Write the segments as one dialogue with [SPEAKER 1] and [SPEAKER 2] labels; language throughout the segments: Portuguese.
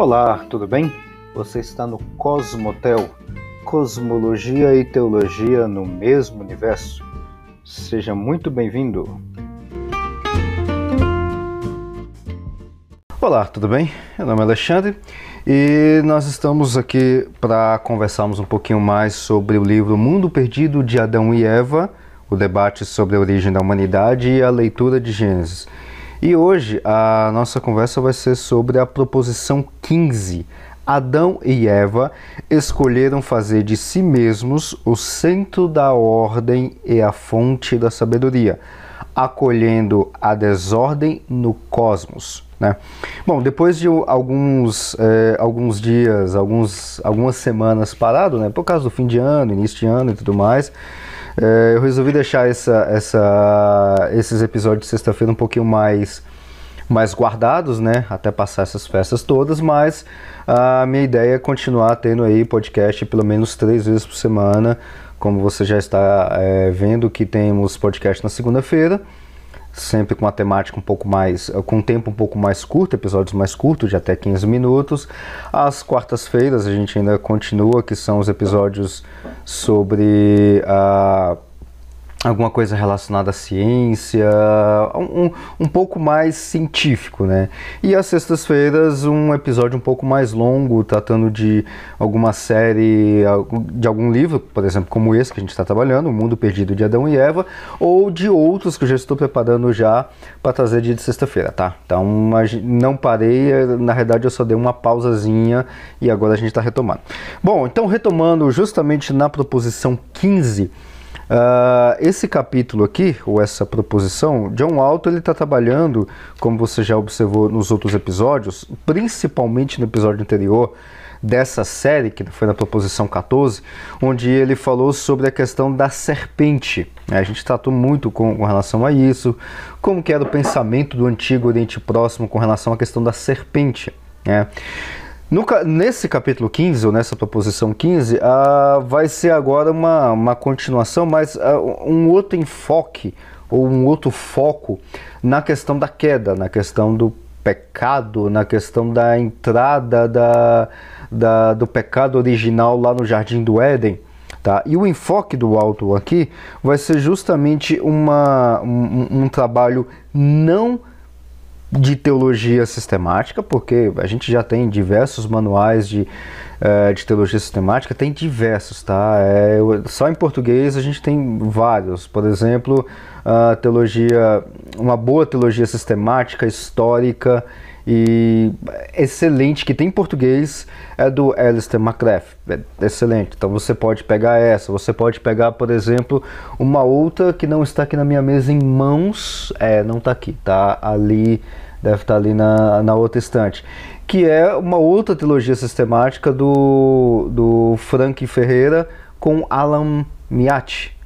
[SPEAKER 1] Olá, tudo bem? Você está no Cosmotel, Cosmologia e Teologia no mesmo universo. Seja muito bem-vindo. Olá, tudo bem? Meu nome é Alexandre e nós estamos aqui para conversarmos um pouquinho mais sobre o livro Mundo Perdido de Adão e Eva, o debate sobre a origem da humanidade e a leitura de Gênesis. E hoje a nossa conversa vai ser sobre a proposição 15. Adão e Eva escolheram fazer de si mesmos o centro da ordem e a fonte da sabedoria, acolhendo a desordem no cosmos. Né? Bom, depois de alguns, eh, alguns dias, alguns, algumas semanas parado, né, por causa do fim de ano, início de ano e tudo mais, é, eu resolvi deixar essa, essa, esses episódios de sexta-feira um pouquinho mais, mais guardados, né? Até passar essas festas todas, mas a minha ideia é continuar tendo aí podcast pelo menos três vezes por semana. Como você já está é, vendo que temos podcast na segunda-feira sempre com uma temática um pouco mais, com um tempo um pouco mais curto, episódios mais curtos, de até 15 minutos. Às quartas-feiras a gente ainda continua, que são os episódios sobre a alguma coisa relacionada à ciência, um, um pouco mais científico, né? E às sextas-feiras um episódio um pouco mais longo, tratando de alguma série, de algum livro, por exemplo, como esse que a gente está trabalhando, O Mundo Perdido de Adão e Eva, ou de outros que eu já estou preparando já para trazer dia de sexta-feira, tá? Então não parei, na verdade eu só dei uma pausazinha e agora a gente está retomando. Bom, então retomando justamente na proposição 15, Uh, esse capítulo aqui, ou essa proposição, John Alto ele está trabalhando, como você já observou nos outros episódios, principalmente no episódio anterior dessa série, que foi na proposição 14, onde ele falou sobre a questão da serpente. A gente tratou muito com, com relação a isso, como que era o pensamento do Antigo Oriente Próximo com relação à questão da serpente. Né? No, nesse capítulo 15, ou nessa proposição 15, uh, vai ser agora uma, uma continuação, mas uh, um outro enfoque ou um outro foco na questão da queda, na questão do pecado, na questão da entrada da, da, do pecado original lá no Jardim do Éden. Tá? E o enfoque do alto aqui vai ser justamente uma, um, um trabalho não de teologia sistemática, porque a gente já tem diversos manuais de, uh, de teologia sistemática, tem diversos, tá? É, só em português a gente tem vários. Por exemplo, a teologia, uma boa teologia sistemática, histórica e excelente que tem em português é do Alistair McGrath. É excelente. Então você pode pegar essa, você pode pegar, por exemplo, uma outra que não está aqui na minha mesa em mãos, é, não está aqui, tá ali, deve estar ali na, na outra estante, que é uma outra trilogia sistemática do, do Frank Ferreira com Alan Miatti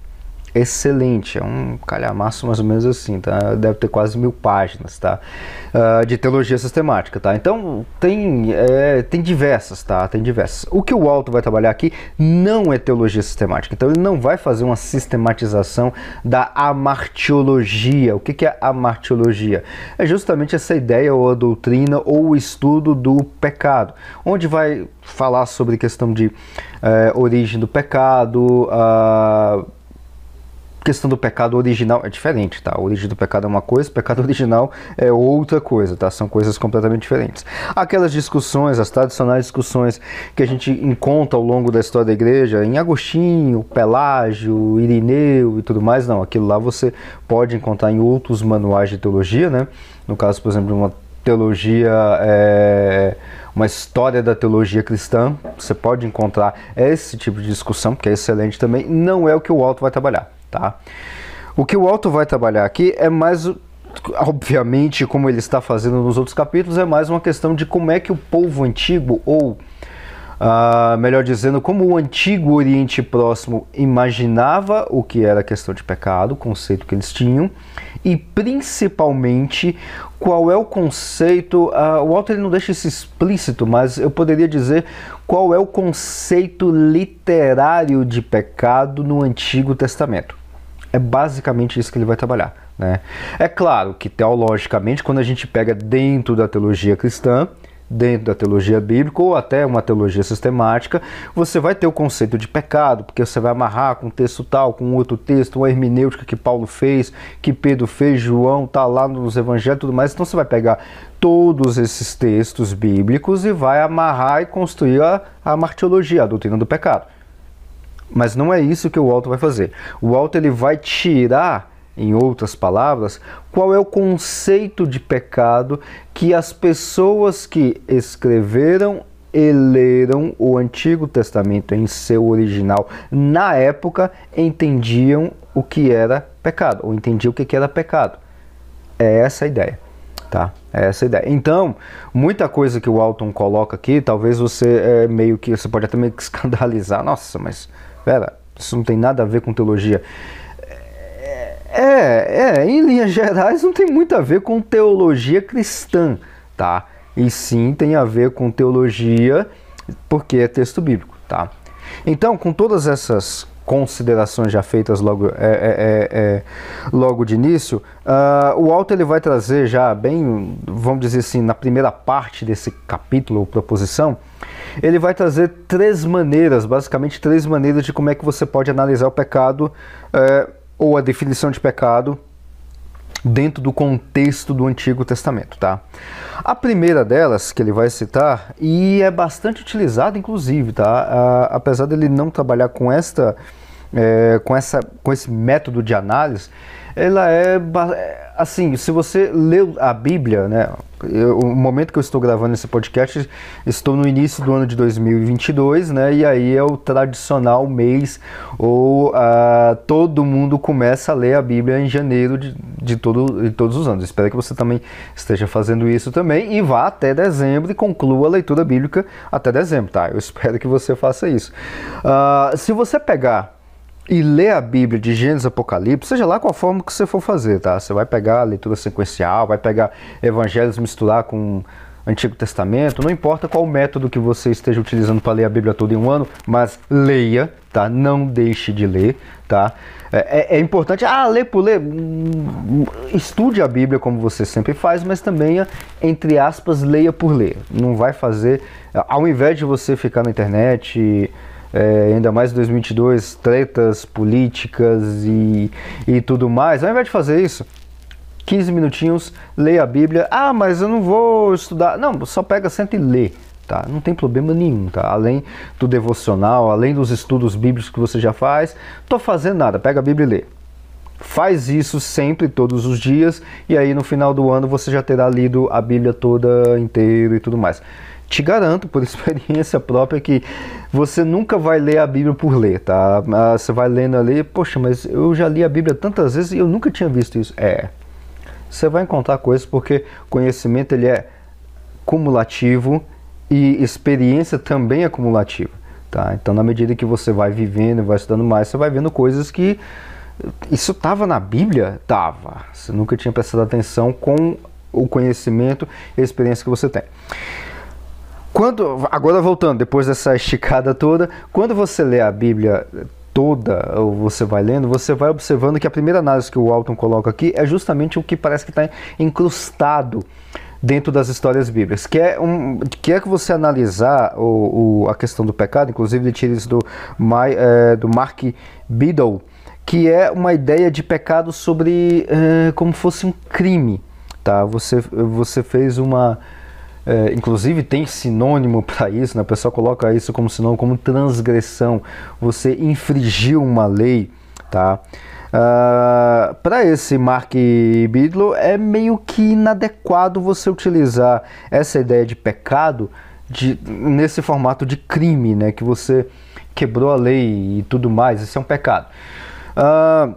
[SPEAKER 1] excelente, é um calhamaço mais ou menos assim, tá? Deve ter quase mil páginas, tá? Uh, de teologia sistemática, tá? Então tem, é, tem diversas, tá? Tem diversas. O que o Alto vai trabalhar aqui não é teologia sistemática, então ele não vai fazer uma sistematização da amartiologia. O que, que é amartiologia? É justamente essa ideia ou a doutrina ou o estudo do pecado, onde vai falar sobre questão de é, origem do pecado, uh, questão do pecado original é diferente, tá? A origem do pecado é uma coisa, o pecado original é outra coisa, tá? São coisas completamente diferentes. Aquelas discussões, as tradicionais discussões que a gente encontra ao longo da história da igreja, em Agostinho, Pelágio, Irineu e tudo mais, não. Aquilo lá você pode encontrar em outros manuais de teologia, né? No caso, por exemplo, uma teologia, é, uma história da teologia cristã, você pode encontrar esse tipo de discussão, que é excelente também. Não é o que o Alto vai trabalhar tá? O que o Alto vai trabalhar aqui é mais obviamente, como ele está fazendo nos outros capítulos, é mais uma questão de como é que o povo antigo, ou uh, melhor dizendo, como o antigo Oriente Próximo imaginava o que era a questão de pecado, o conceito que eles tinham, e principalmente qual é o conceito. Uh, o autor ele não deixa isso explícito, mas eu poderia dizer qual é o conceito literário de pecado no Antigo Testamento. É basicamente isso que ele vai trabalhar. Né? É claro que teologicamente, quando a gente pega dentro da teologia cristã, dentro da teologia bíblica ou até uma teologia sistemática, você vai ter o conceito de pecado, porque você vai amarrar com um texto tal, com outro texto, uma hermenêutica que Paulo fez, que Pedro fez, João tá lá nos evangelhos e tudo mais. Então você vai pegar todos esses textos bíblicos e vai amarrar e construir a, a martiologia, a doutrina do pecado. Mas não é isso que o Walter vai fazer. O Walter ele vai tirar em outras palavras, qual é o conceito de pecado que as pessoas que escreveram e leram o Antigo Testamento em seu original na época entendiam o que era pecado, ou entendiam o que era pecado. É essa a ideia. Tá? É essa a ideia. Então, muita coisa que o Alton coloca aqui, talvez você é meio que. Você pode até meio que escandalizar. Nossa, mas, pera, isso não tem nada a ver com teologia. É, é, em linhas gerais não tem muito a ver com teologia cristã, tá? E sim tem a ver com teologia porque é texto bíblico, tá? Então, com todas essas considerações já feitas logo, é, é, é, é logo de início, uh, o Alto ele vai trazer já bem, vamos dizer assim, na primeira parte desse capítulo ou proposição, ele vai trazer três maneiras, basicamente três maneiras de como é que você pode analisar o pecado uh, ou a definição de pecado dentro do contexto do Antigo Testamento, tá? A primeira delas que ele vai citar e é bastante utilizada, inclusive, tá? apesar dele não trabalhar com esta, é, com essa, com esse método de análise, ela é assim, se você leu a Bíblia, né? Eu, o momento que eu estou gravando esse podcast, estou no início do ano de 2022, né? E aí é o tradicional mês ou uh, todo mundo começa a ler a Bíblia em janeiro de, de, todo, de todos os anos. Espero que você também esteja fazendo isso também e vá até dezembro e conclua a leitura bíblica até dezembro, tá? Eu espero que você faça isso. Uh, se você pegar e ler a Bíblia de Gênesis Apocalipse, seja lá qual forma que você for fazer, tá? Você vai pegar a leitura sequencial, vai pegar evangelhos misturar com Antigo Testamento, não importa qual método que você esteja utilizando para ler a Bíblia toda em um ano, mas leia, tá? Não deixe de ler, tá? É, é, é importante, ah, ler por ler, hum, estude a Bíblia como você sempre faz, mas também, entre aspas, leia por ler. Não vai fazer, ao invés de você ficar na internet é, ainda mais em 2022, tretas políticas e, e tudo mais, ao invés de fazer isso, 15 minutinhos, leia a Bíblia. Ah, mas eu não vou estudar. Não, só pega, senta e lê. Tá? Não tem problema nenhum, tá? Além do devocional, além dos estudos bíblicos que você já faz, tô fazendo nada, pega a Bíblia e lê. Faz isso sempre, todos os dias, e aí no final do ano você já terá lido a Bíblia toda inteira e tudo mais te garanto por experiência própria que você nunca vai ler a Bíblia por ler, tá? Ah, você vai lendo ali, poxa, mas eu já li a Bíblia tantas vezes e eu nunca tinha visto isso. É, você vai encontrar coisas porque conhecimento ele é cumulativo e experiência também é cumulativa, tá? Então, na medida que você vai vivendo, vai estudando mais, você vai vendo coisas que isso estava na Bíblia, tava. Você nunca tinha prestado atenção com o conhecimento e a experiência que você tem. Quando, agora voltando, depois dessa esticada toda, quando você lê a Bíblia toda, ou você vai lendo, você vai observando que a primeira análise que o Walton coloca aqui é justamente o que parece que está incrustado dentro das histórias bíblicas, que é, um, que, é que você analisar o, o, a questão do pecado, inclusive ele tira isso do, My, é, do Mark Biddle, que é uma ideia de pecado sobre é, como fosse um crime. Tá? Você, você fez uma é, inclusive tem sinônimo para isso, né? o pessoal coloca isso como sinônimo, como transgressão. Você infringiu uma lei, tá? Uh, ah, para esse Mark Bidlow é meio que inadequado você utilizar essa ideia de pecado de, nesse formato de crime, né? Que você quebrou a lei e tudo mais, isso é um pecado. Uh,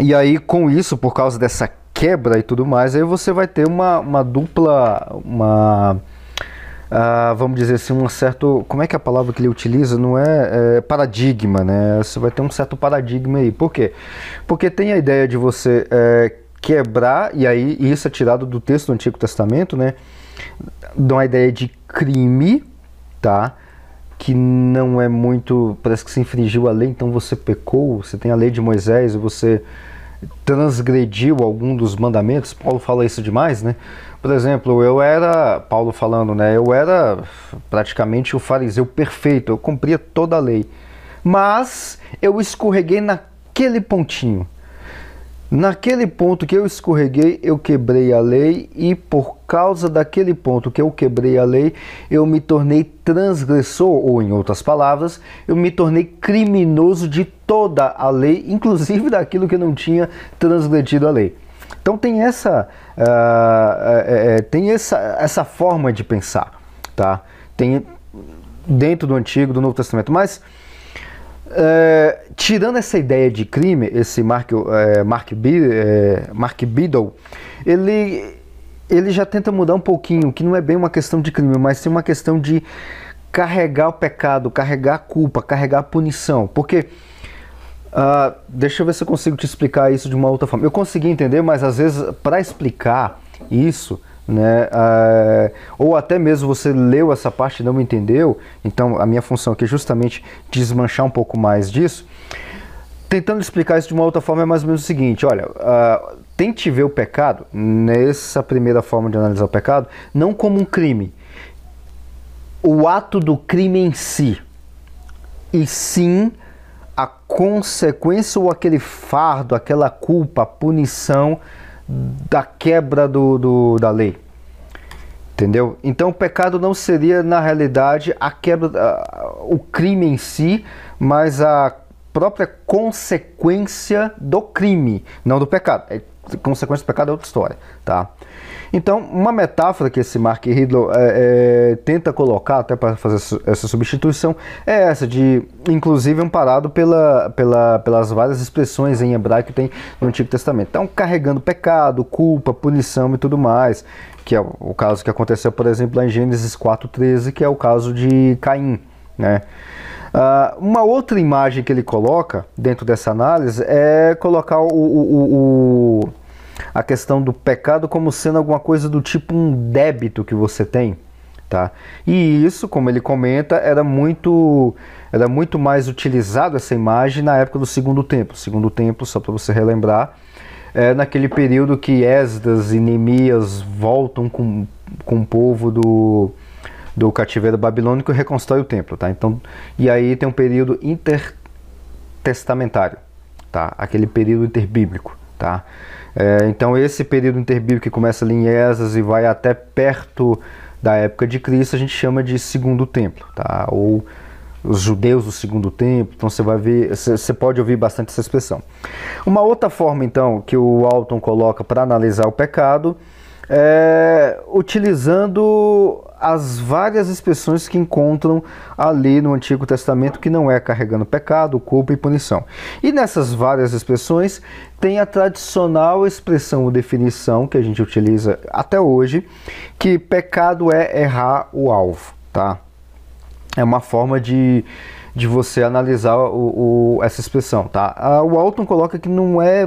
[SPEAKER 1] e aí, com isso, por causa dessa quebra e tudo mais, aí você vai ter uma, uma dupla, uma uh, vamos dizer assim, um certo, como é que é a palavra que ele utiliza? Não é, é, paradigma, né? Você vai ter um certo paradigma aí. Por quê? Porque tem a ideia de você é, quebrar, e aí isso é tirado do texto do Antigo Testamento, né? De uma ideia de crime, tá? Que não é muito, parece que se infringiu a lei, então você pecou, você tem a lei de Moisés, você transgrediu algum dos mandamentos. Paulo fala isso demais, né? Por exemplo, eu era, Paulo falando, né? Eu era praticamente o fariseu perfeito, eu cumpria toda a lei. Mas eu escorreguei naquele pontinho. Naquele ponto que eu escorreguei, eu quebrei a lei, e por causa daquele ponto que eu quebrei a lei, eu me tornei transgressor, ou em outras palavras, eu me tornei criminoso de toda a lei, inclusive daquilo que não tinha transgredido a lei. Então tem essa, uh, tem essa, essa forma de pensar, tá? Tem dentro do Antigo, do Novo Testamento, mas é, tirando essa ideia de crime, esse Mark, é, Mark, é, Mark Biddle, ele, ele já tenta mudar um pouquinho, que não é bem uma questão de crime, mas sim uma questão de carregar o pecado, carregar a culpa, carregar a punição. Porque, uh, deixa eu ver se eu consigo te explicar isso de uma outra forma. Eu consegui entender, mas às vezes para explicar isso, né? Uh, ou até mesmo você leu essa parte e não entendeu, então a minha função aqui é justamente desmanchar um pouco mais disso. Tentando explicar isso de uma outra forma é mais ou menos o seguinte: olha, uh, tente ver o pecado, nessa primeira forma de analisar o pecado, não como um crime, o ato do crime em si, e sim a consequência ou aquele fardo, aquela culpa, a punição da quebra do, do, da lei. Entendeu? Então o pecado não seria, na realidade, a quebra, uh, o crime em si, mas a própria consequência do crime, não do pecado. É, consequência do pecado é outra história, tá? Então, uma metáfora que esse Mark Ridlow é, é, tenta colocar, até para fazer essa substituição, é essa de, inclusive, amparado pela, pela, pelas várias expressões em hebraico que tem no Antigo Testamento. Então, carregando pecado, culpa, punição e tudo mais, que é o caso que aconteceu, por exemplo, lá em Gênesis 4,13, que é o caso de Caim, né? Uh, uma outra imagem que ele coloca dentro dessa análise é colocar o, o, o a questão do pecado como sendo alguma coisa do tipo um débito que você tem, tá? E isso, como ele comenta, era muito era muito mais utilizado essa imagem na época do Segundo Templo. Segundo Templo, só para você relembrar, é naquele período que Esdras e Neemias voltam com, com o povo do, do cativeiro babilônico e reconstrói o templo, tá? Então, e aí tem um período intertestamentário, tá? Aquele período interbíblico, tá? É, então esse período interbíblico que começa ali em Esas e vai até perto da época de Cristo, a gente chama de segundo templo, tá? Ou os judeus do segundo templo, então você vai ver, você pode ouvir bastante essa expressão. Uma outra forma então que o Alton coloca para analisar o pecado é utilizando as várias expressões que encontram ali no Antigo Testamento, que não é carregando pecado, culpa e punição. E nessas várias expressões tem a tradicional expressão ou definição que a gente utiliza até hoje, que pecado é errar o alvo, tá? É uma forma de, de você analisar o, o, essa expressão, tá? O Alton coloca que não é,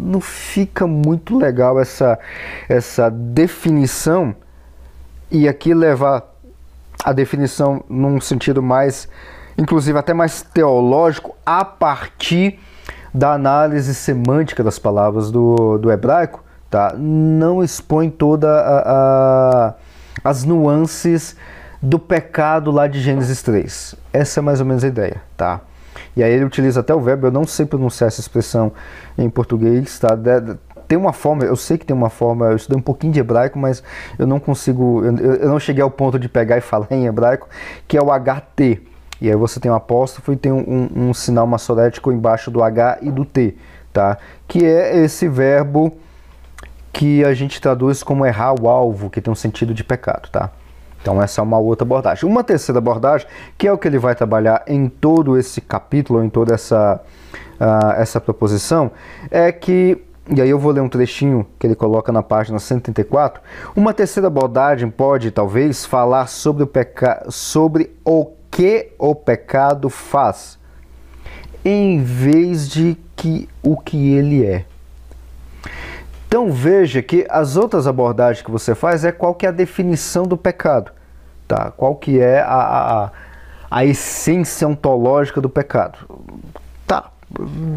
[SPEAKER 1] não fica muito legal essa, essa definição, e aqui levar a definição num sentido mais, inclusive até mais teológico, a partir da análise semântica das palavras do, do hebraico, tá? não expõe toda a, a, as nuances do pecado lá de Gênesis 3. Essa é mais ou menos a ideia, tá? E aí ele utiliza até o verbo, eu não sei pronunciar essa expressão em português, tá? tem uma forma, eu sei que tem uma forma, eu estudei um pouquinho de hebraico, mas eu não consigo, eu, eu não cheguei ao ponto de pegar e falar em hebraico, que é o HT. E aí você tem um apóstrofo e tem um, um, um sinal maçorético embaixo do H e do T, tá? Que é esse verbo que a gente traduz como errar o alvo, que tem um sentido de pecado, tá? Então essa é uma outra abordagem. Uma terceira abordagem, que é o que ele vai trabalhar em todo esse capítulo, em toda essa, uh, essa proposição, é que e aí eu vou ler um trechinho que ele coloca na página 134. Uma terceira abordagem pode, talvez, falar sobre o, peca... sobre o que o pecado faz, em vez de que o que ele é. Então veja que as outras abordagens que você faz é qual que é a definição do pecado, tá? Qual que é a, a, a essência ontológica do pecado. Tá,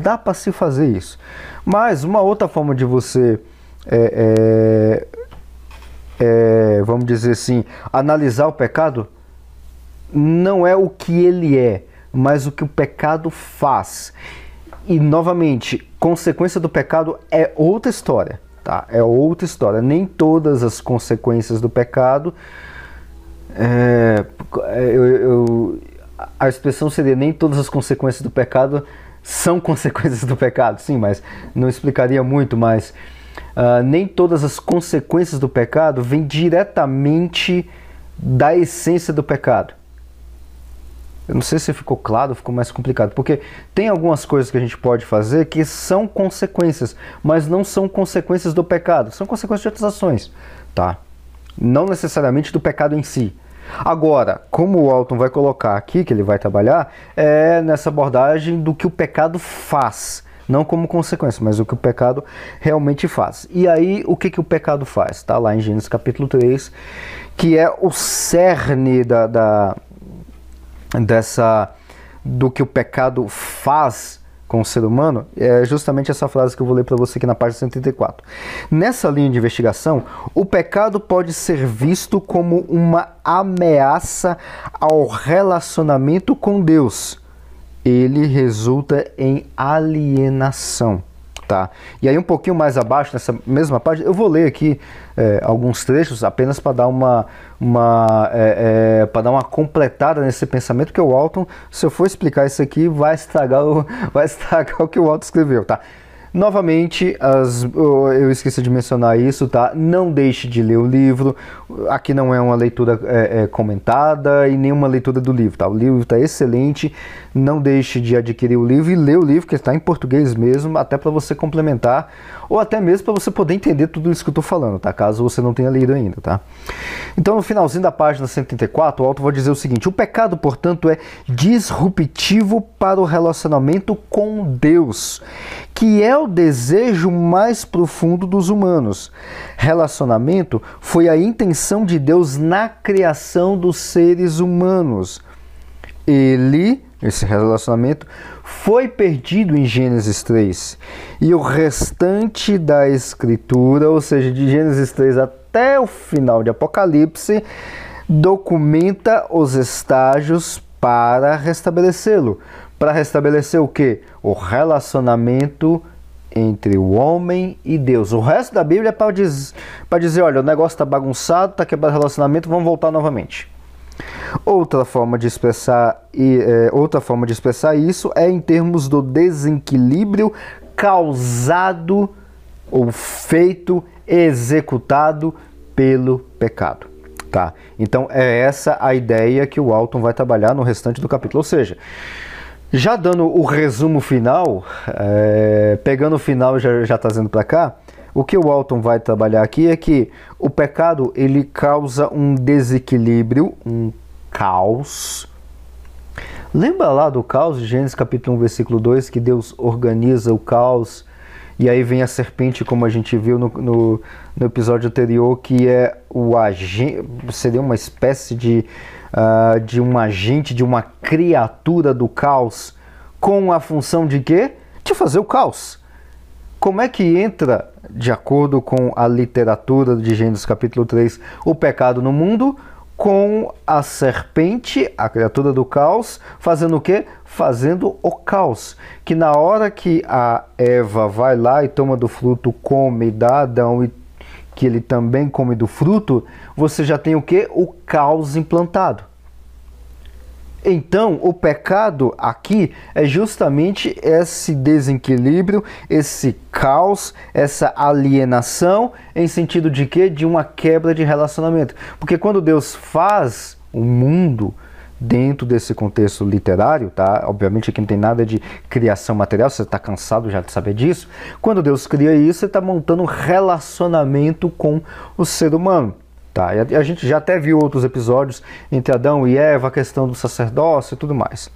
[SPEAKER 1] dá para se fazer isso. Mas uma outra forma de você, é, é, é, vamos dizer assim, analisar o pecado não é o que ele é, mas o que o pecado faz. E novamente, consequência do pecado é outra história, tá? É outra história. Nem todas as consequências do pecado é, eu, eu, a expressão seria nem todas as consequências do pecado são consequências do pecado, sim, mas não explicaria muito, mas uh, nem todas as consequências do pecado vêm diretamente da essência do pecado. Eu não sei se ficou claro, ficou mais complicado, porque tem algumas coisas que a gente pode fazer que são consequências, mas não são consequências do pecado, são consequências de outras ações, tá? Não necessariamente do pecado em si. Agora, como o Alton vai colocar aqui, que ele vai trabalhar, é nessa abordagem do que o pecado faz. Não como consequência, mas o que o pecado realmente faz. E aí, o que, que o pecado faz? Está lá em Gênesis capítulo 3, que é o cerne da, da, dessa do que o pecado faz com o ser humano é justamente essa frase que eu vou ler para você aqui na página 134. Nessa linha de investigação, o pecado pode ser visto como uma ameaça ao relacionamento com Deus. Ele resulta em alienação tá? E aí um pouquinho mais abaixo, nessa mesma página, eu vou ler aqui é, alguns trechos apenas para dar uma, uma é, é, para dar uma completada nesse pensamento que o Walton, se eu for explicar isso aqui, vai estragar o, vai estragar o que o Walton escreveu, tá? Novamente, as, eu esqueci de mencionar isso, tá? Não deixe de ler o livro. Aqui não é uma leitura é, é, comentada e nem uma leitura do livro, tá? O livro está excelente. Não deixe de adquirir o livro e ler o livro, que está em português mesmo, até para você complementar ou até mesmo para você poder entender tudo isso que eu estou falando, tá? Caso você não tenha lido ainda, tá? Então, no finalzinho da página 134, o autor vai dizer o seguinte: o pecado, portanto, é disruptivo para o relacionamento com Deus, que é o desejo mais profundo dos humanos. Relacionamento foi a intenção de Deus na criação dos seres humanos. Ele, esse relacionamento, foi perdido em Gênesis 3. E o restante da escritura, ou seja, de Gênesis 3 até o final de Apocalipse, documenta os estágios para restabelecê-lo. Para restabelecer o que? O relacionamento entre o homem e Deus. O resto da Bíblia é para dizer, dizer: olha, o negócio está bagunçado, está quebrado o relacionamento, vamos voltar novamente. Outra forma de expressar, é, outra forma de expressar isso é em termos do desequilíbrio causado ou feito, executado pelo pecado. Tá? Então é essa a ideia que o Alton vai trabalhar no restante do capítulo. Ou seja, já dando o resumo final, é, pegando o final e já, já trazendo para cá, o que o Alton vai trabalhar aqui é que o pecado ele causa um desequilíbrio, um caos. Lembra lá do caos de Gênesis capítulo 1, versículo 2, que Deus organiza o caos e aí vem a serpente, como a gente viu no, no, no episódio anterior, que é o agente, seria uma espécie de, uh, de um agente, de uma criatura do caos, com a função de quê? De fazer o caos. Como é que entra, de acordo com a literatura de Gênesis capítulo 3, o pecado no mundo? Com a serpente, a criatura do caos, fazendo o quê? Fazendo o caos. Que na hora que a Eva vai lá e toma do fruto, come dá Adão e que ele também come do fruto, você já tem o que? O caos implantado. Então, o pecado aqui é justamente esse desequilíbrio, esse caos, essa alienação, em sentido de quê? De uma quebra de relacionamento. Porque quando Deus faz o mundo dentro desse contexto literário, tá? Obviamente aqui não tem nada de criação material, você está cansado já de saber disso. Quando Deus cria isso, ele está montando um relacionamento com o ser humano. Tá? E a, gente já até viu outros episódios entre Adão e Eva, a questão do sacerdócio e tudo mais.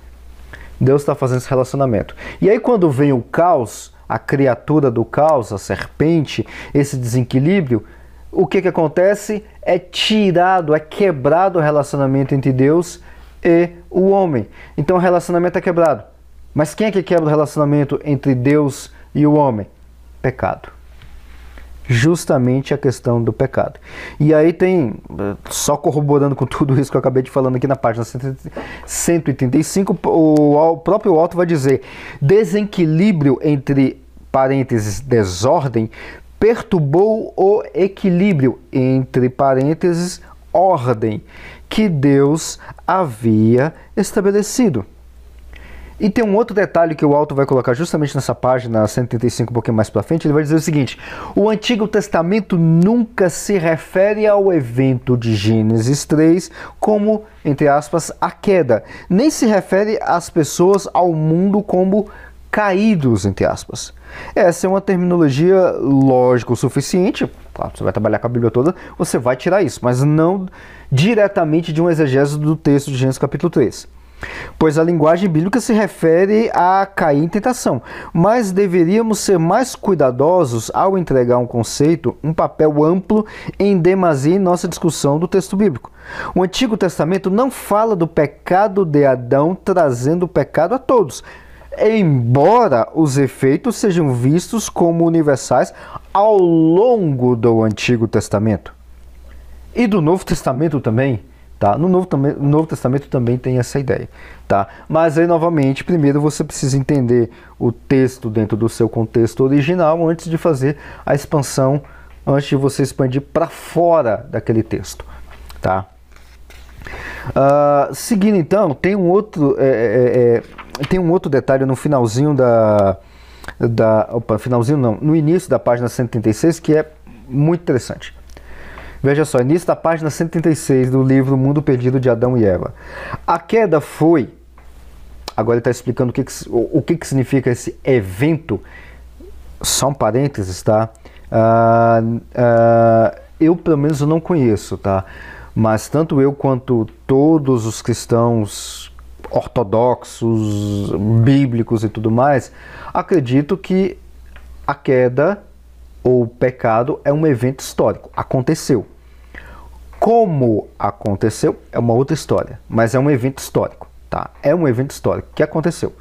[SPEAKER 1] Deus está fazendo esse relacionamento. E aí, quando vem o caos, a criatura do caos, a serpente, esse desequilíbrio, o que, que acontece? É tirado, é quebrado o relacionamento entre Deus e o homem. Então o relacionamento é quebrado. Mas quem é que quebra o relacionamento entre Deus e o homem? Pecado. Justamente a questão do pecado. E aí tem, só corroborando com tudo isso que eu acabei de falando aqui na página 135, o próprio Alto vai dizer: desequilíbrio entre parênteses, desordem, perturbou o equilíbrio entre parênteses, ordem, que Deus havia estabelecido. E tem um outro detalhe que o Alto vai colocar justamente nessa página 135, um pouquinho mais para frente. Ele vai dizer o seguinte: o Antigo Testamento nunca se refere ao evento de Gênesis 3 como, entre aspas, a queda, nem se refere às pessoas ao mundo como caídos, entre aspas. Essa é uma terminologia lógica o suficiente. Claro, você vai trabalhar com a Bíblia toda, você vai tirar isso, mas não diretamente de um exegese do texto de Gênesis capítulo 3 pois a linguagem bíblica se refere a cair em tentação, mas deveríamos ser mais cuidadosos ao entregar um conceito, um papel amplo em demasia em nossa discussão do texto bíblico. O Antigo Testamento não fala do pecado de Adão trazendo o pecado a todos, embora os efeitos sejam vistos como universais ao longo do Antigo Testamento. E do Novo Testamento também. Tá? No, Novo, no Novo Testamento também tem essa ideia. Tá? Mas aí, novamente, primeiro você precisa entender o texto dentro do seu contexto original antes de fazer a expansão, antes de você expandir para fora daquele texto. Tá? Uh, seguindo então, tem um outro, é, é, é, tem um outro detalhe no finalzinho da, da. Opa, finalzinho não, no início da página 136 que é muito interessante. Veja só, início da página 136 do livro Mundo Perdido de Adão e Eva. A queda foi. Agora ele está explicando o que, que, o, que, que significa esse evento. Só um parênteses, tá? Uh, uh, eu, pelo menos, eu não conheço, tá? Mas tanto eu quanto todos os cristãos ortodoxos, bíblicos e tudo mais, acredito que a queda ou pecado é um evento histórico. Aconteceu. Como aconteceu é uma outra história, mas é um evento histórico, tá? É um evento histórico que aconteceu.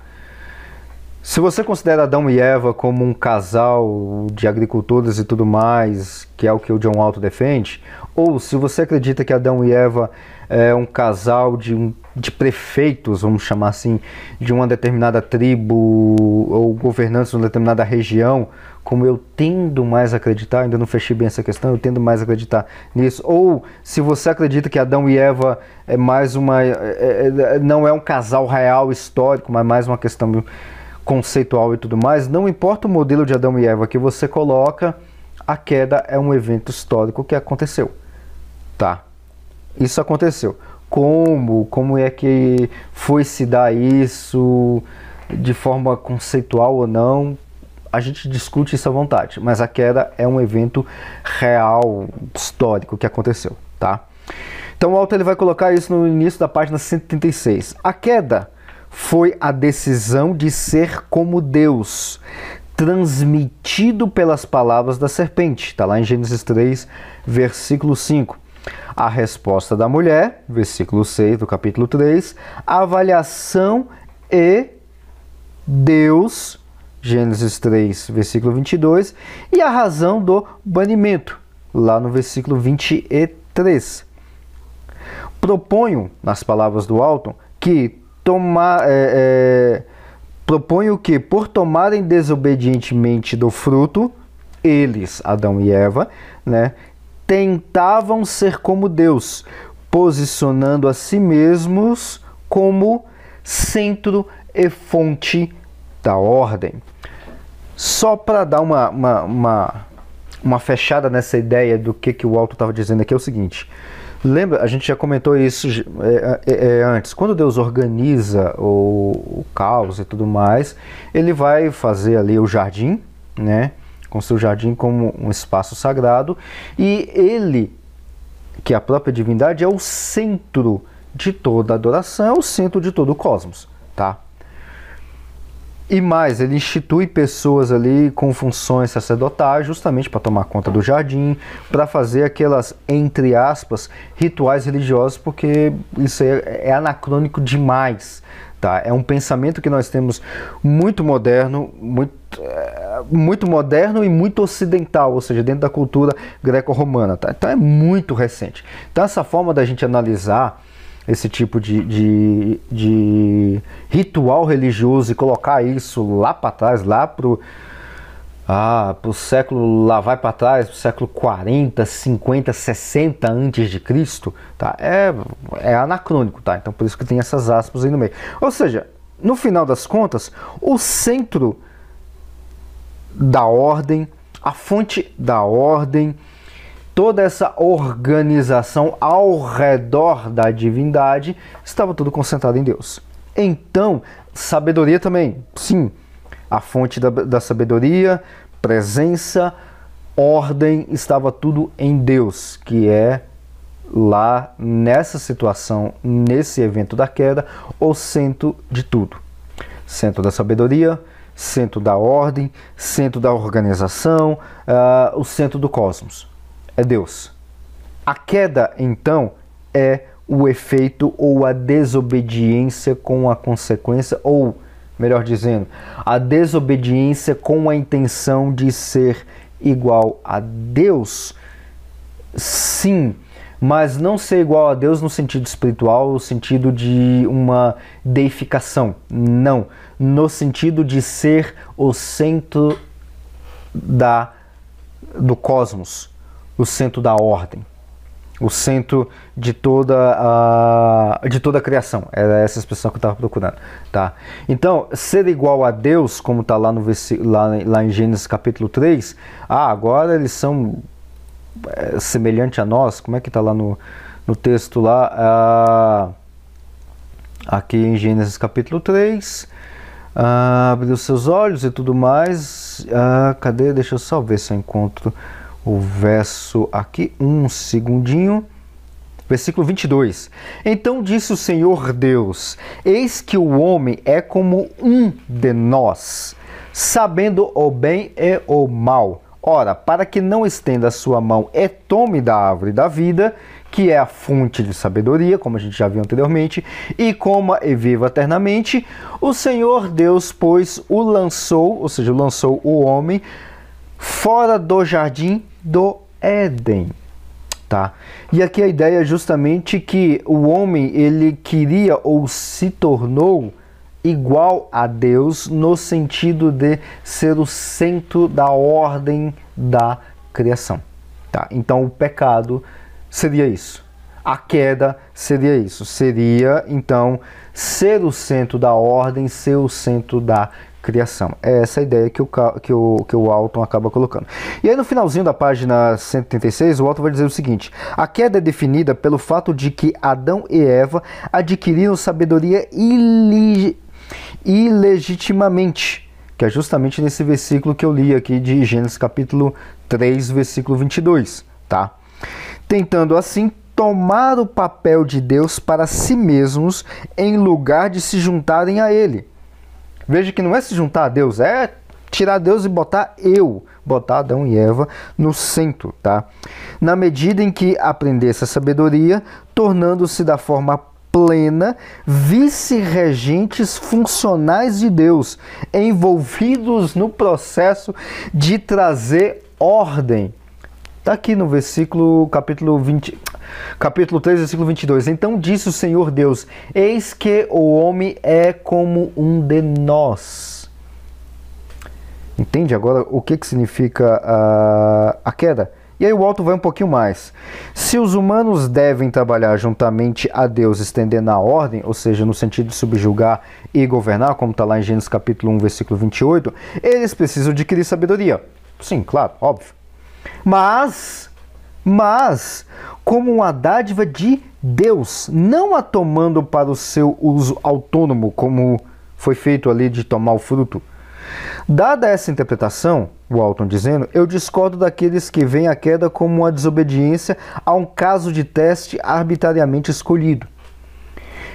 [SPEAKER 1] Se você considera Adão e Eva como um casal de agricultores e tudo mais, que é o que o John Alto defende, ou se você acredita que Adão e Eva é um casal de, de prefeitos, vamos chamar assim, de uma determinada tribo ou governantes de uma determinada região, como eu tendo mais a acreditar, ainda não fechei bem essa questão, eu tendo mais a acreditar nisso, ou se você acredita que Adão e Eva é mais uma. É, é, não é um casal real histórico, mas mais uma questão conceitual e tudo mais, não importa o modelo de Adão e Eva que você coloca, a queda é um evento histórico que aconteceu. Tá? Isso aconteceu. Como? Como é que foi se dar isso de forma conceitual ou não? A gente discute isso à vontade, mas a queda é um evento real, histórico que aconteceu, tá? Então o Walter ele vai colocar isso no início da página 136. A queda foi a decisão de ser como Deus, transmitido pelas palavras da serpente. Está lá em Gênesis 3, versículo 5. A resposta da mulher, versículo 6 do capítulo 3, a avaliação e Deus, Gênesis 3, versículo 22, e a razão do banimento, lá no versículo 23. Proponho, nas palavras do Alton, que tomar, é, é, proponho que, por tomarem desobedientemente do fruto, eles, Adão e Eva, né, tentavam ser como Deus, posicionando a si mesmos como centro e fonte da ordem. Só para dar uma, uma, uma, uma, fechada nessa ideia do que, que o Alto estava dizendo aqui, é o seguinte: Lembra, a gente já comentou isso é, é, é, antes. Quando Deus organiza o, o, caos e tudo mais, ele vai fazer ali o jardim, né? Com seu jardim como um espaço sagrado, e ele, que é a própria divindade, é o centro de toda adoração, é o centro de todo o cosmos, tá? E mais, ele institui pessoas ali com funções sacerdotais justamente para tomar conta do jardim, para fazer aquelas, entre aspas, rituais religiosos, porque isso é, anacrônico demais. Tá? É um pensamento que nós temos muito moderno, muito, é, muito moderno e muito ocidental, ou seja, dentro da cultura greco-romana. Tá? Então é muito recente. Então essa forma da gente analisar esse tipo de, de, de ritual religioso e colocar isso lá para trás, lá pro ah, pro século lá vai para trás, pro século 40, 50, 60 antes de Cristo, tá? É, é anacrônico, tá? Então por isso que tem essas aspas aí no meio. Ou seja, no final das contas, o centro da ordem, a fonte da ordem, toda essa organização ao redor da divindade estava tudo concentrado em Deus. Então, sabedoria também, sim, a fonte da, da sabedoria, presença, ordem, estava tudo em Deus, que é lá nessa situação, nesse evento da queda, o centro de tudo. Centro da sabedoria, centro da ordem, centro da organização, uh, o centro do cosmos. É Deus. A queda, então, é o efeito ou a desobediência com a consequência, ou melhor dizendo, a desobediência com a intenção de ser igual a Deus. Sim, mas não ser igual a Deus no sentido espiritual, no sentido de uma deificação. Não, no sentido de ser o centro da do cosmos, o centro da ordem o centro de toda a, de toda a criação. Era essa expressão que eu estava procurando. Tá? Então, ser igual a Deus, como está lá, no lá, lá em Gênesis capítulo 3, ah, agora eles são é, semelhante a nós. Como é que está lá no, no texto lá? Ah, aqui em Gênesis capítulo 3. Ah, abriu seus olhos e tudo mais. Ah, cadê? Deixa eu só ver se eu encontro o verso aqui, um segundinho. Versículo 22. Então disse o Senhor Deus: Eis que o homem é como um de nós, sabendo o bem e o mal. Ora, para que não estenda a sua mão e tome da árvore da vida, que é a fonte de sabedoria, como a gente já viu anteriormente, e coma e viva eternamente, o Senhor Deus, pois, o lançou, ou seja, lançou o homem fora do jardim do Éden. Tá? E aqui a ideia é justamente que o homem ele queria ou se tornou igual a Deus no sentido de ser o centro da ordem da criação. Tá? Então o pecado seria isso. A queda seria isso. Seria então ser o centro da ordem, ser o centro da criação. É essa a ideia que o, que o, que o Alton acaba colocando. E aí no finalzinho da página 136, o Alton vai dizer o seguinte: a queda é definida pelo fato de que Adão e Eva adquiriram sabedoria ileg ilegitimamente, que é justamente nesse versículo que eu li aqui de Gênesis capítulo 3, versículo 22, tá? Tentando assim tomar o papel de Deus para si mesmos em lugar de se juntarem a ele. Veja que não é se juntar a Deus, é tirar Deus e botar eu, botar Adão e Eva no centro, tá? Na medida em que aprendesse a sabedoria, tornando-se da forma plena, vice-regentes funcionais de Deus, envolvidos no processo de trazer ordem. Está aqui no versículo, capítulo 20, capítulo 3, versículo 22. Então disse o Senhor Deus: Eis que o homem é como um de nós. Entende agora o que, que significa a, a queda? E aí o alto vai um pouquinho mais. Se os humanos devem trabalhar juntamente a Deus, estendendo a ordem, ou seja, no sentido de subjugar e governar, como está lá em Gênesis capítulo 1, versículo 28, eles precisam adquirir sabedoria. Sim, claro, óbvio. Mas mas como uma dádiva de Deus, não a tomando para o seu uso autônomo, como foi feito ali de tomar o fruto. Dada essa interpretação, o Alton dizendo, eu discordo daqueles que veem a queda como uma desobediência a um caso de teste arbitrariamente escolhido.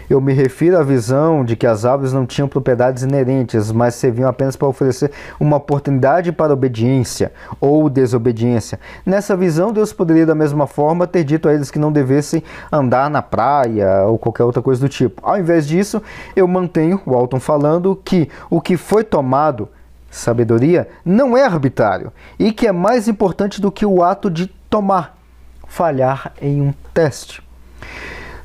[SPEAKER 1] Eu me refiro à visão de que as árvores não tinham propriedades inerentes, mas serviam apenas para oferecer uma oportunidade para obediência ou desobediência. Nessa visão, Deus poderia, da mesma forma, ter dito a eles que não devessem andar na praia ou qualquer outra coisa do tipo. Ao invés disso, eu mantenho, o Alton falando, que o que foi tomado sabedoria não é arbitrário e que é mais importante do que o ato de tomar, falhar em um teste.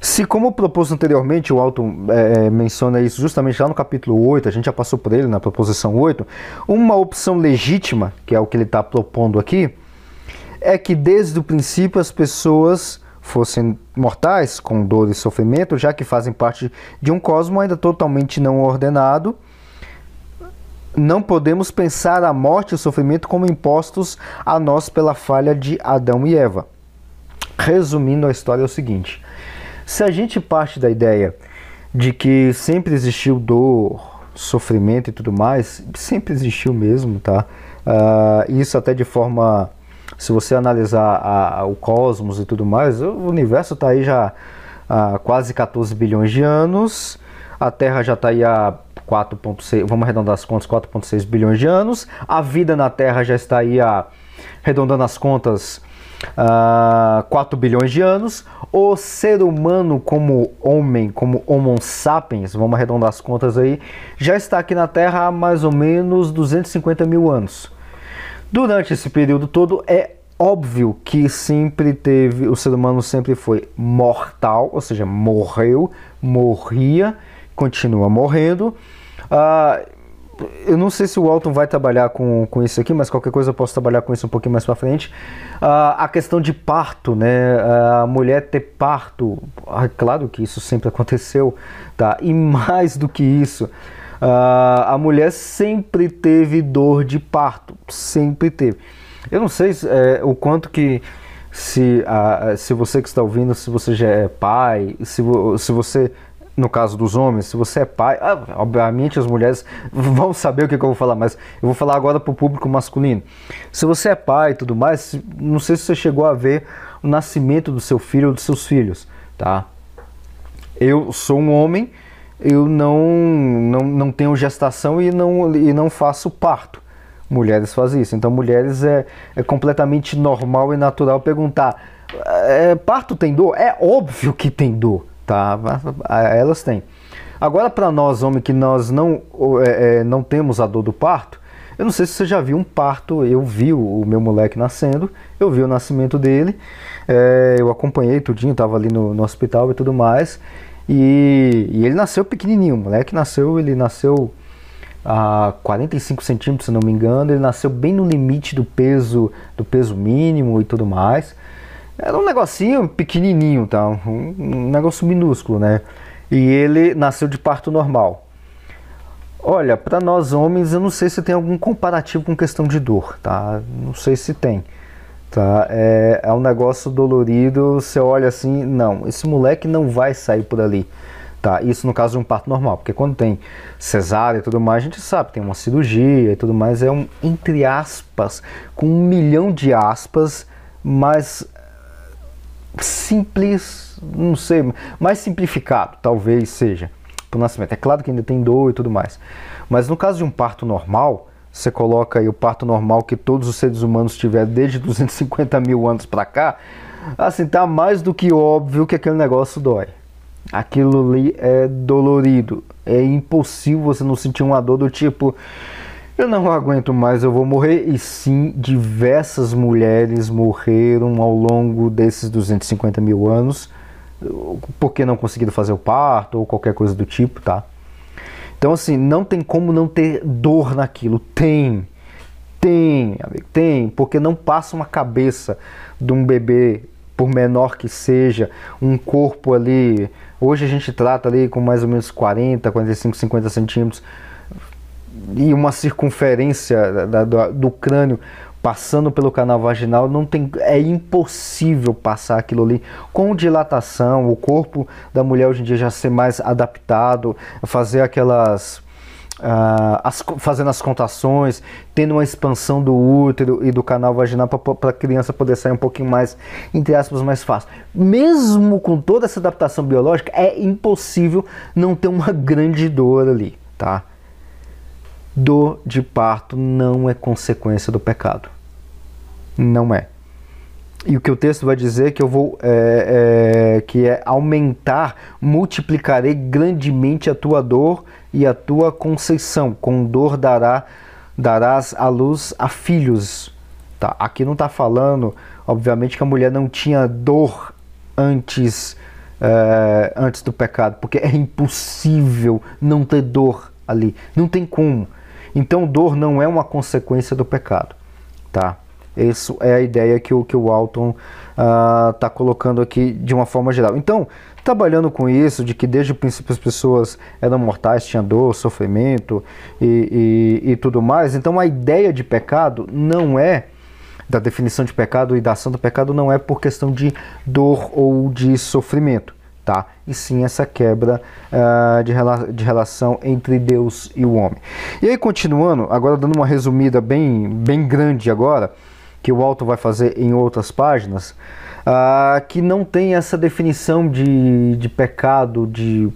[SPEAKER 1] Se, como proposto anteriormente, o Alton é, é, menciona isso justamente lá no capítulo 8, a gente já passou por ele na proposição 8, uma opção legítima, que é o que ele está propondo aqui, é que desde o princípio as pessoas fossem mortais, com dor e sofrimento, já que fazem parte de um cosmo ainda totalmente não ordenado. Não podemos pensar a morte e o sofrimento como impostos a nós pela falha de Adão e Eva. Resumindo a história é o seguinte: se a gente parte da ideia de que sempre existiu dor, sofrimento e tudo mais, sempre existiu mesmo, tá? Uh, isso até de forma, se você analisar a, a, o cosmos e tudo mais, o universo está aí já há quase 14 bilhões de anos, a Terra já está aí há 4,6, vamos arredondar as contas, 4,6 bilhões de anos, a vida na Terra já está aí há, arredondando as contas, uh, ah, 4 bilhões de anos. O ser humano, como homem, como Homo sapiens, vamos arredondar as contas aí, já está aqui na Terra há mais ou menos 250 mil anos. Durante esse período todo, é óbvio que sempre teve, o ser humano sempre foi mortal, ou seja, morreu, morria, continua morrendo. Uh, eu não sei se o Walton vai trabalhar com, com isso aqui, mas qualquer coisa eu posso trabalhar com isso um pouquinho mais para frente. Uh, a questão de parto, né? A mulher ter parto, ah, claro que isso sempre aconteceu, tá? E mais do que isso, uh, a mulher sempre teve dor de parto, sempre teve. Eu não sei é, o quanto que se, uh, se você que está ouvindo, se você já é pai, se, se você no caso dos homens, se você é pai, ah, obviamente as mulheres vão saber o que, que, eu vou falar, mas eu vou falar agora para o público masculino. Se você é pai e tudo mais, não sei se você chegou a ver o nascimento do seu filho ou dos seus filhos, tá? Eu sou um homem, eu não, não, não tenho gestação e não, e não faço parto. Mulheres fazem isso. Então, mulheres é, é completamente normal e natural perguntar: é, parto tem dor? É óbvio que tem dor tá? Elas têm. Agora, para nós, homens, que nós não, é, é, não temos a dor do parto, eu não sei se você já viu um parto, eu vi o meu moleque nascendo, eu vi o nascimento dele, é, eu acompanhei tudinho, estava ali no, no, hospital e tudo mais, e, e, ele nasceu pequenininho, o moleque nasceu, ele nasceu a 45 centímetros, se não me engano, ele nasceu bem no limite do peso, do peso mínimo e tudo mais, era um negocinho pequenininho, tá? um, um negócio minúsculo, né? E ele nasceu de parto normal. Olha, para nós homens, eu não sei se tem algum comparativo com questão de dor, tá? Não sei se tem. Tá? É, é um negócio dolorido, você olha assim, não, esse moleque não vai sair por ali. Tá? Isso no caso de um parto normal, porque quando tem cesárea e tudo mais, a gente sabe, tem uma cirurgia e tudo mais, é um, entre aspas, com um milhão de aspas, mas simples, não sei, mais simplificado, talvez seja, para o nascimento. É claro que ainda tem dor e tudo mais. Mas no caso de um parto normal, você coloca aí o parto normal que todos os seres humanos tiveram desde 250 mil anos para cá, assim, tá mais do que óbvio que aquele negócio dói. Aquilo ali é dolorido. É impossível você não sentir uma dor do tipo, eu não aguento mais, eu vou morrer. E sim, diversas mulheres morreram ao longo desses 250 mil anos porque não conseguiram fazer o parto ou qualquer coisa do tipo, tá? Então, assim, não tem como não ter dor naquilo. Tem, tem, amigo, tem, porque não passa uma cabeça de um bebê, por menor que seja, um corpo ali. Hoje a gente trata ali com mais ou menos 40, 45, 50 centímetros e uma circunferência da, do, do crânio passando pelo canal vaginal, não tem, é impossível passar aquilo ali com dilatação. O corpo da mulher hoje em dia já ser mais adaptado, fazer aquelas Uh, as, fazendo as contações, tendo uma expansão do útero e do canal vaginal para a criança poder sair um pouquinho mais, entre aspas, mais fácil. Mesmo com toda essa adaptação biológica, é impossível não ter uma grande dor ali, tá? Dor de parto não é consequência do pecado. Não é. E o que o texto vai dizer é que eu vou é, é, que é aumentar, multiplicarei grandemente a tua dor e a tua conceição. Com dor dará, darás a luz a filhos. Tá? Aqui não está falando, obviamente, que a mulher não tinha dor antes, é, antes do pecado, porque é impossível não ter dor ali. Não tem como. Então, dor não é uma consequência do pecado. Tá? Isso é a ideia que o, que o Alton está ah, uh, colocando aqui de uma forma geral. Então, trabalhando com isso, de que desde o princípio as pessoas eram mortais, tinham dor, sofrimento e, e, e tudo mais, então a ideia de pecado não é, da definição de pecado e da ação do pecado, não é por questão de dor ou de sofrimento. Tá? E sim essa quebra uh, de, rela de relação entre Deus e o homem. E aí, continuando, agora dando uma resumida bem, bem grande agora, que o auto vai fazer em outras páginas, uh, que não tem essa definição de, de pecado, de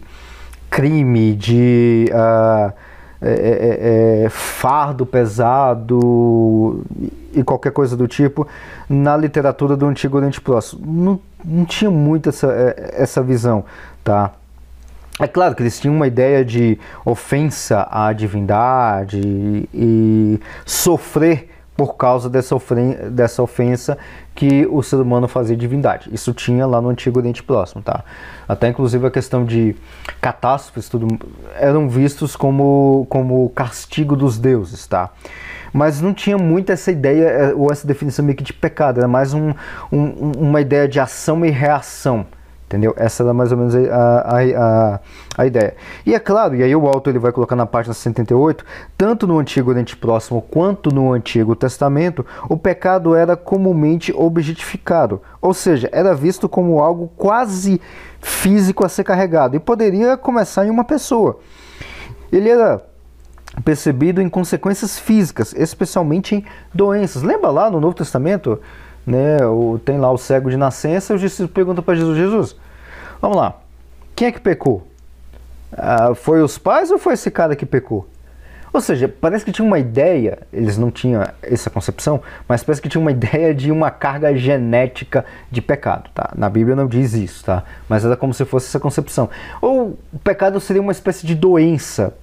[SPEAKER 1] crime, de uh, é, é, é, fardo pesado e qualquer coisa do tipo na literatura do Antigo Oriente Próximo. Não, não tinha muito essa, é, essa visão, tá? É claro que eles tinham uma ideia de ofensa à divindade e sofrer por causa dessa, dessa ofensa que o ser humano fazia divindade. Isso tinha lá no Antigo Oriente Próximo, tá? Até inclusive a questão de catástrofes tudo, eram vistos como, como castigo dos deuses, tá? Mas não tinha muito essa ideia eh, ou essa definição meio que de pecado, era mais um, um, uma ideia de ação e reação. Entendeu? Essa era mais ou menos a, a, a, a, ideia. E é claro, e aí o autor ele vai colocar na página 78, tanto no Antigo Oriente Próximo quanto no Antigo Testamento, o pecado era comumente objetificado, ou seja, era visto como algo quase físico a ser carregado e poderia começar em uma pessoa. Ele era percebido em consequências físicas, especialmente em doenças. Lembra lá no Novo Testamento? Né? O, tem lá o cego de nascença, o discípulo pergunta para Jesus, Jesus, vamos lá, quem é que pecou? Ah, foi os pais ou foi esse cara que pecou? Ou seja, parece que tinha uma ideia, eles não tinham essa concepção, mas parece que tinha uma ideia de uma carga genética de pecado, tá? Na Bíblia não diz isso, tá? Mas era como se fosse essa concepção. Ou o pecado seria uma espécie de doença,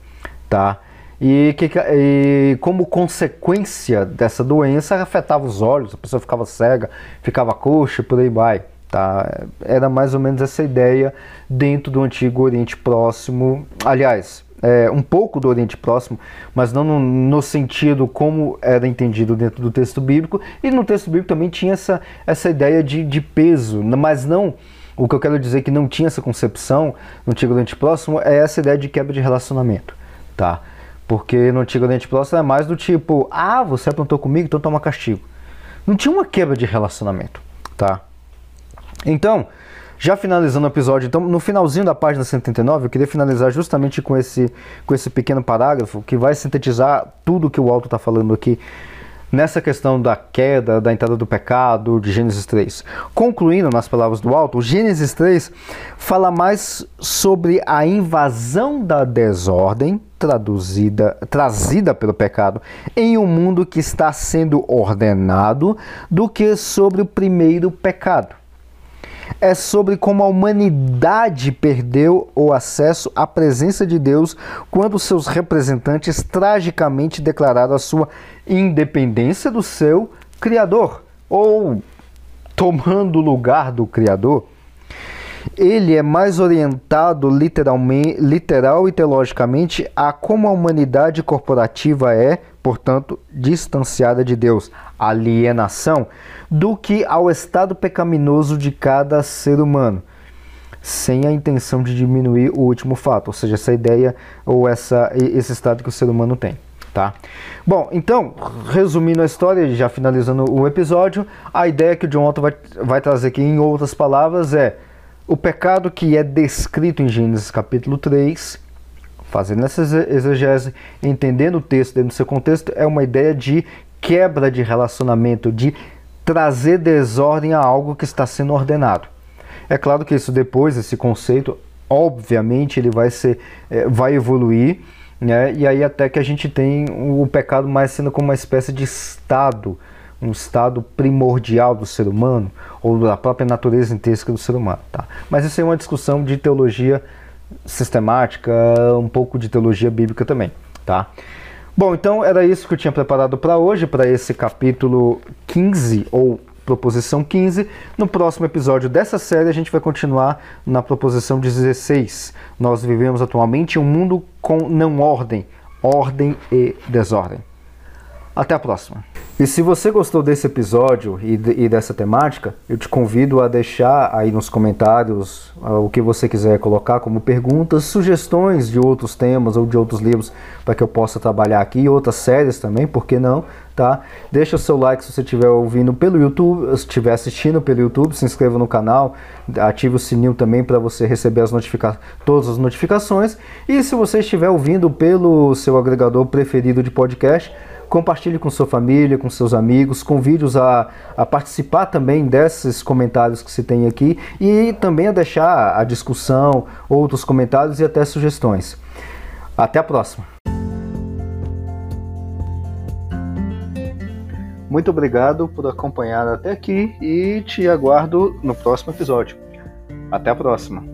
[SPEAKER 1] tá? E, que, e como consequência dessa doença afetava os olhos, a pessoa ficava cega, ficava coxa, por aí vai. Tá? Era mais ou menos essa ideia dentro do Antigo Oriente Próximo. Aliás, é, um pouco do Oriente Próximo, mas não no, no, sentido como era entendido dentro do texto bíblico. E no texto bíblico também tinha essa, essa ideia de, de peso, mas não. O que eu quero dizer que não tinha essa concepção no Antigo Oriente Próximo é essa ideia de quebra de relacionamento. Tá? Porque no Antigo Oriente Próximo é mais do tipo, ah, você aprontou comigo, então toma castigo. Não tinha uma quebra de relacionamento, tá? Então, já finalizando o episódio, então no finalzinho da página 139, eu queria finalizar justamente com esse, com esse pequeno parágrafo que vai sintetizar tudo que o Alto está falando aqui nessa questão da queda, da entrada do pecado, de Gênesis 3. Concluindo nas palavras do alto, Gênesis 3 fala mais sobre a invasão da desordem traduzida, trazida pelo pecado em um mundo que está sendo ordenado do que sobre o primeiro pecado é sobre como a humanidade perdeu o acesso à presença de Deus quando seus representantes tragicamente declararam a sua independência do seu Criador, ou tomando o lugar do Criador. Ele é mais orientado literalmente, literal e teologicamente a como a humanidade corporativa é, portanto, distanciada de Deus, alienação, do que ao estado pecaminoso de cada ser humano, sem a intenção de diminuir o último fato, ou seja, essa ideia ou essa, esse estado que o ser humano tem. Tá? Bom, então, resumindo a história, já finalizando o episódio, a ideia que o John Otto vai, vai trazer aqui em outras palavras é o pecado que é descrito em Gênesis capítulo 3 Fazendo essa exegese, entendendo o texto dentro do seu contexto, é uma ideia de quebra de relacionamento, de trazer desordem a algo que está sendo ordenado. É claro que isso depois, esse conceito, obviamente ele vai ser, é, vai evoluir, né? E aí até que a gente tem o pecado mais sendo como uma espécie de estado, um estado primordial do ser humano ou da própria natureza intrínseca do ser humano, tá? Mas isso é uma discussão de teologia sistemática, um pouco de teologia bíblica também, tá? Bom, então era isso que eu tinha preparado para hoje, para esse capítulo 15 ou proposição 15. No próximo episódio dessa série, a gente vai continuar na proposição 16. Nós vivemos atualmente um mundo com não ordem, ordem e desordem. Até a próxima. E se você gostou desse episódio e, e, dessa temática, eu te convido a deixar aí nos comentários uh, o que você quiser colocar como perguntas, sugestões de outros temas ou de outros livros para que eu possa trabalhar aqui, outras séries também, por que não, tá? Deixa o seu like se você estiver ouvindo pelo YouTube, se estiver assistindo pelo YouTube, se inscreva no canal, ative o sininho também para você receber as notifica todas as notificações. E se você estiver ouvindo pelo seu agregador preferido de podcast, Compartilhe com sua família, com seus amigos, convide-os a, a participar também desses comentários que se tem aqui e também a deixar a discussão, outros comentários e até sugestões. Até a próxima! Muito obrigado por acompanhar até aqui e te aguardo no próximo episódio. Até a próxima!